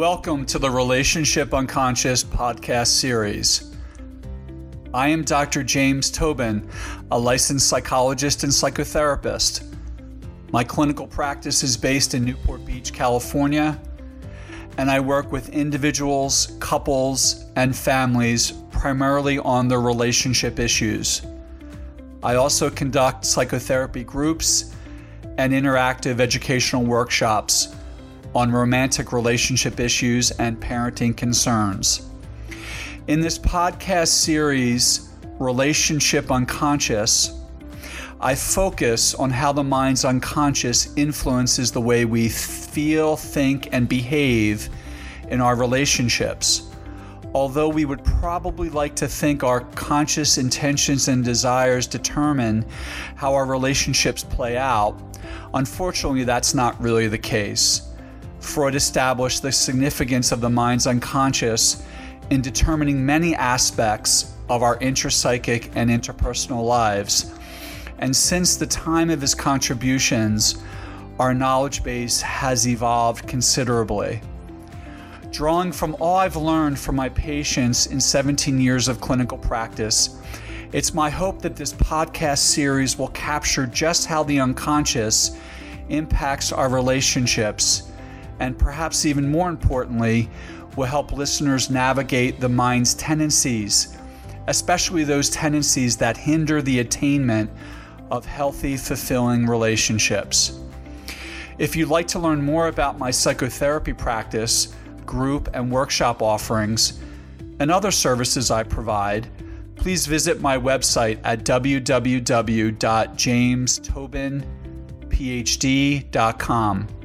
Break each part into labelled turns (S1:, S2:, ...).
S1: Welcome to the Relationship Unconscious podcast series. I am Dr. James Tobin, a licensed psychologist and psychotherapist. My clinical practice is based in Newport Beach, California, and I work with individuals, couples, and families primarily on their relationship issues. I also conduct psychotherapy groups and interactive educational workshops on romantic relationship issues and parenting concerns. In this podcast series, Relationship Unconscious, I focus on how the mind's unconscious influences the way we feel, think, and behave in our relationships. Although we would probably like to think our conscious intentions and desires determine how our relationships play out, unfortunately, that's not really the case. Freud established the significance of the mind's unconscious in determining many aspects of our intrapsychic and interpersonal lives. And since the time of his contributions, our knowledge base has evolved considerably. Drawing from all I've learned from my patients in 17 years of clinical practice, it's my hope that this podcast series will capture just how the unconscious impacts our relationships and perhaps even more importantly, will help listeners navigate the mind's tendencies, especially those tendencies that hinder the attainment of healthy, fulfilling relationships. If you'd like to learn more about my psychotherapy practice, group and workshop offerings, and other services I provide, please visit my website at www.jamestobinphd.com.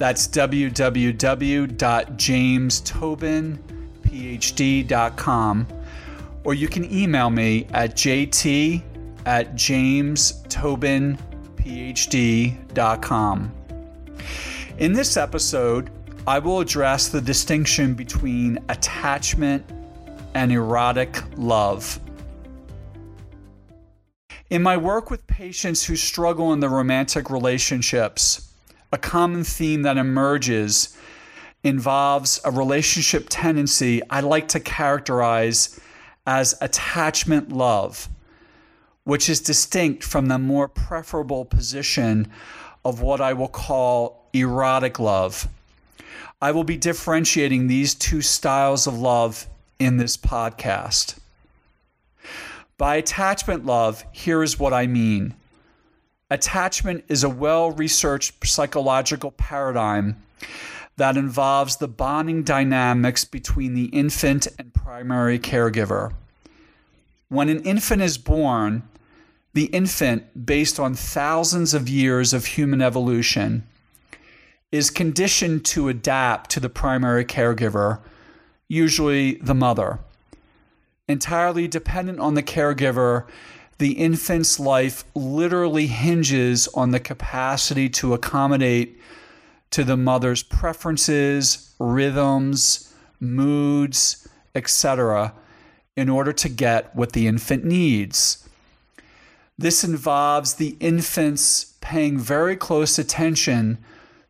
S1: That's www.jamestobinphd.com. Or you can email me at jt at jamestobinphd.com. In this episode, I will address the distinction between attachment and erotic love. In my work with patients who struggle in their romantic relationships, a common theme that emerges involves a relationship tendency I like to characterize as attachment love, which is distinct from the more preferable position of what I will call erotic love. I will be differentiating these two styles of love in this podcast. By attachment love, here is what I mean. Attachment is a well researched psychological paradigm that involves the bonding dynamics between the infant and primary caregiver. When an infant is born, the infant, based on thousands of years of human evolution, is conditioned to adapt to the primary caregiver, usually the mother. Entirely dependent on the caregiver the infant's life literally hinges on the capacity to accommodate to the mother's preferences, rhythms, moods, etc., in order to get what the infant needs. This involves the infant's paying very close attention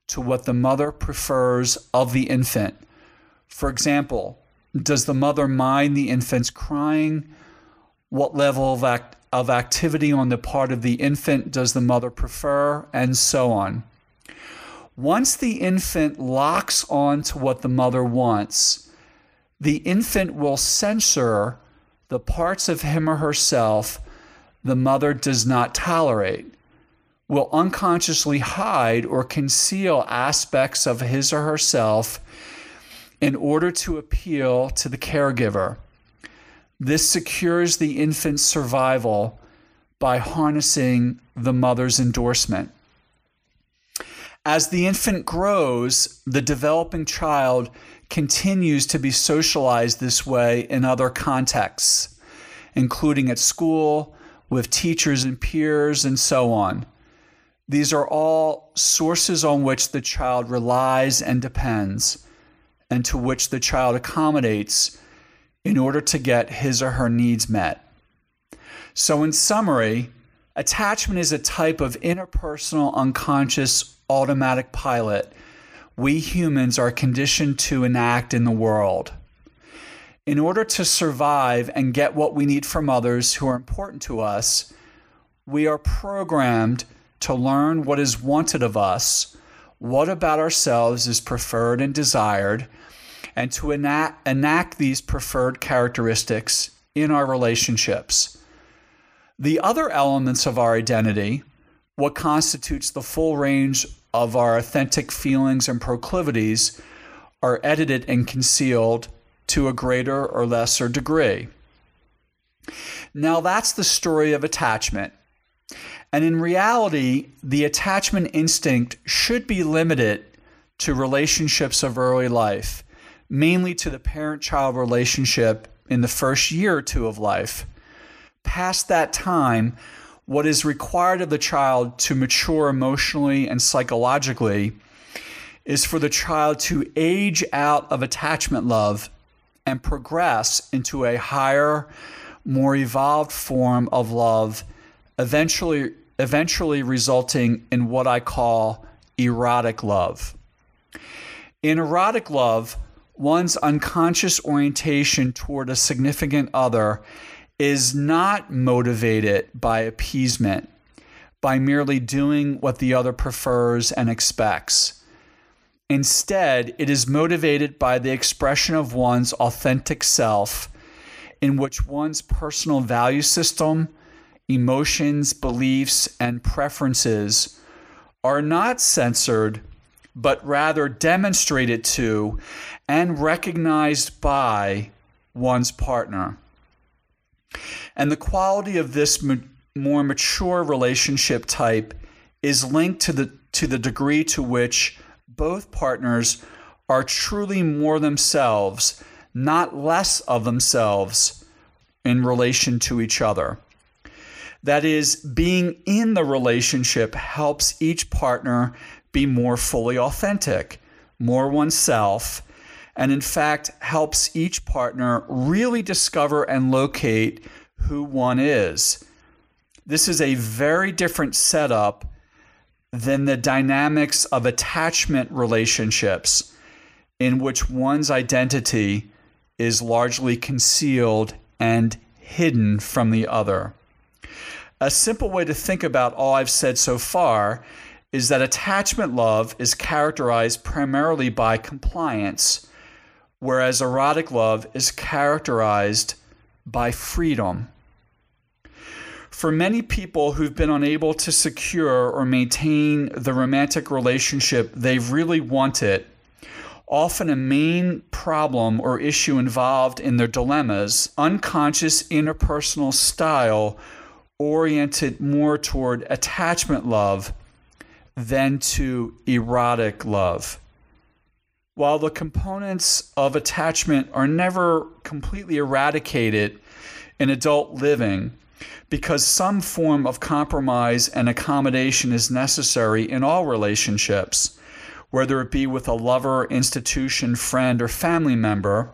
S1: to what the mother prefers of the infant. For example, does the mother mind the infant's crying? What level of act- of activity on the part of the infant does the mother prefer, and so on. Once the infant locks on to what the mother wants, the infant will censor the parts of him or herself the mother does not tolerate, will unconsciously hide or conceal aspects of his or herself in order to appeal to the caregiver. This secures the infant's survival by harnessing the mother's endorsement. As the infant grows, the developing child continues to be socialized this way in other contexts, including at school, with teachers and peers, and so on. These are all sources on which the child relies and depends, and to which the child accommodates in order to get his or her needs met. So, in summary, attachment is a type of interpersonal unconscious automatic pilot we humans are conditioned to enact in the world. In order to survive and get what we need from others who are important to us, we are programmed to learn what is wanted of us, what about ourselves is preferred and desired, and to enact, enact these preferred characteristics in our relationships. The other elements of our identity, what constitutes the full range of our authentic feelings and proclivities, are edited and concealed to a greater or lesser degree. Now, that's the story of attachment. And in reality, the attachment instinct should be limited to relationships of early life, mainly to the parent child relationship in the first year or two of life. Past that time, what is required of the child to mature emotionally and psychologically is for the child to age out of attachment love and progress into a higher, more evolved form of love, eventually eventually resulting in what I call erotic love. In erotic love, one's unconscious orientation toward a significant other is not motivated by appeasement, by merely doing what the other prefers and expects. Instead, it is motivated by the expression of one's authentic self, in which one's personal value system emotions, beliefs, and preferences are not censored, but rather demonstrated to and recognized by one's partner. And the quality of this more mature relationship type is linked to the, to the degree to which both partners are truly more themselves, not less of themselves, in relation to each other. That is, being in the relationship helps each partner be more fully authentic, more oneself, and in fact helps each partner really discover and locate who one is. This is a very different setup than the dynamics of attachment relationships, in which one's identity is largely concealed and hidden from the other. A simple way to think about all I've said so far is that attachment love is characterized primarily by compliance, whereas erotic love is characterized by freedom. For many people who've been unable to secure or maintain the romantic relationship they've really wanted, often a main problem or issue involved in their dilemmas, unconscious interpersonal style oriented more toward attachment love than to erotic love. While the components of attachment are never completely eradicated in adult living, because some form of compromise and accommodation is necessary in all relationships, whether it be with a lover, institution, friend, or family member,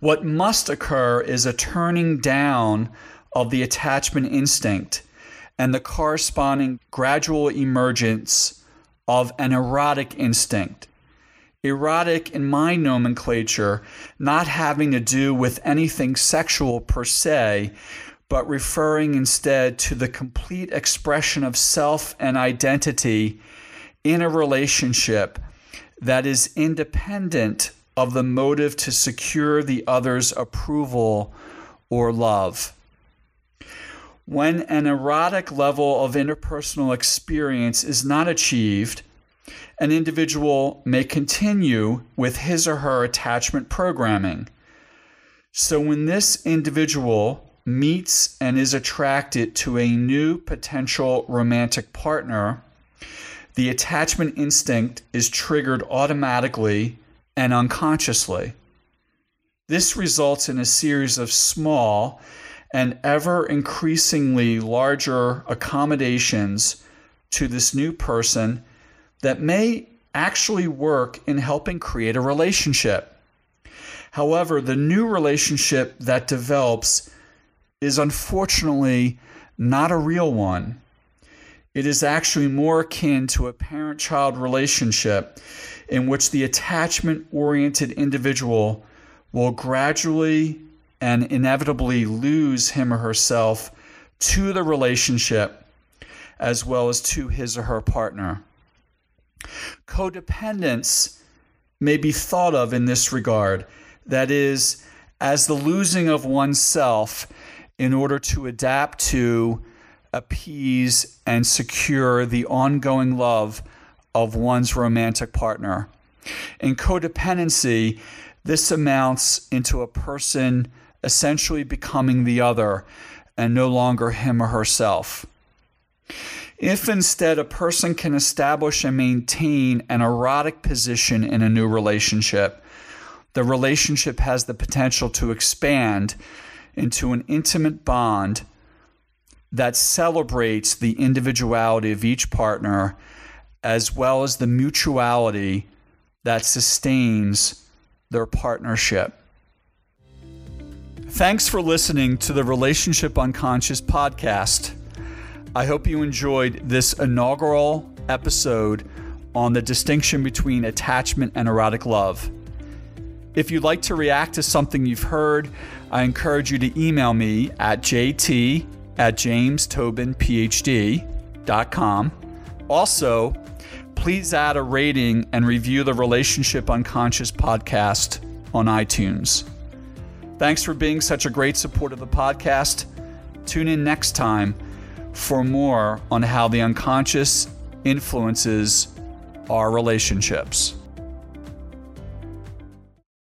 S1: what must occur is a turning down of the attachment instinct and the corresponding gradual emergence of an erotic instinct. Erotic, in my nomenclature, not having to do with anything sexual per se, but referring instead to the complete expression of self and identity in a relationship that is independent of the motive to secure the other's approval or love. When an erotic level of interpersonal experience is not achieved, an individual may continue with his or her attachment programming. So, when this individual meets and is attracted to a new potential romantic partner, the attachment instinct is triggered automatically and unconsciously. This results in a series of small and ever increasingly larger accommodations to this new person that may actually work in helping create a relationship. However, the new relationship that develops is unfortunately not a real one. It is actually more akin to a parent child relationship in which the attachment oriented individual will gradually and inevitably lose him or herself to the relationship as well as to his or her partner. Codependence may be thought of in this regard that is, as the losing of oneself in order to adapt to, appease, and secure the ongoing love of one's romantic partner. In codependency, this amounts into a person essentially becoming the other and no longer him or herself. If instead a person can establish and maintain an erotic position in a new relationship, the relationship has the potential to expand into an intimate bond that celebrates the individuality of each partner as well as the mutuality that sustains their partnership. Thanks for listening to the Relationship Unconscious podcast. I hope you enjoyed this inaugural episode on the distinction between attachment and erotic love. If you'd like to react to something you've heard, I encourage you to email me at jt at jamestobinphd.com. Also, please add a rating and review the Relationship Unconscious podcast on iTunes. Thanks for being such a great support of the podcast. Tune in next time for more on how the unconscious influences our relationships.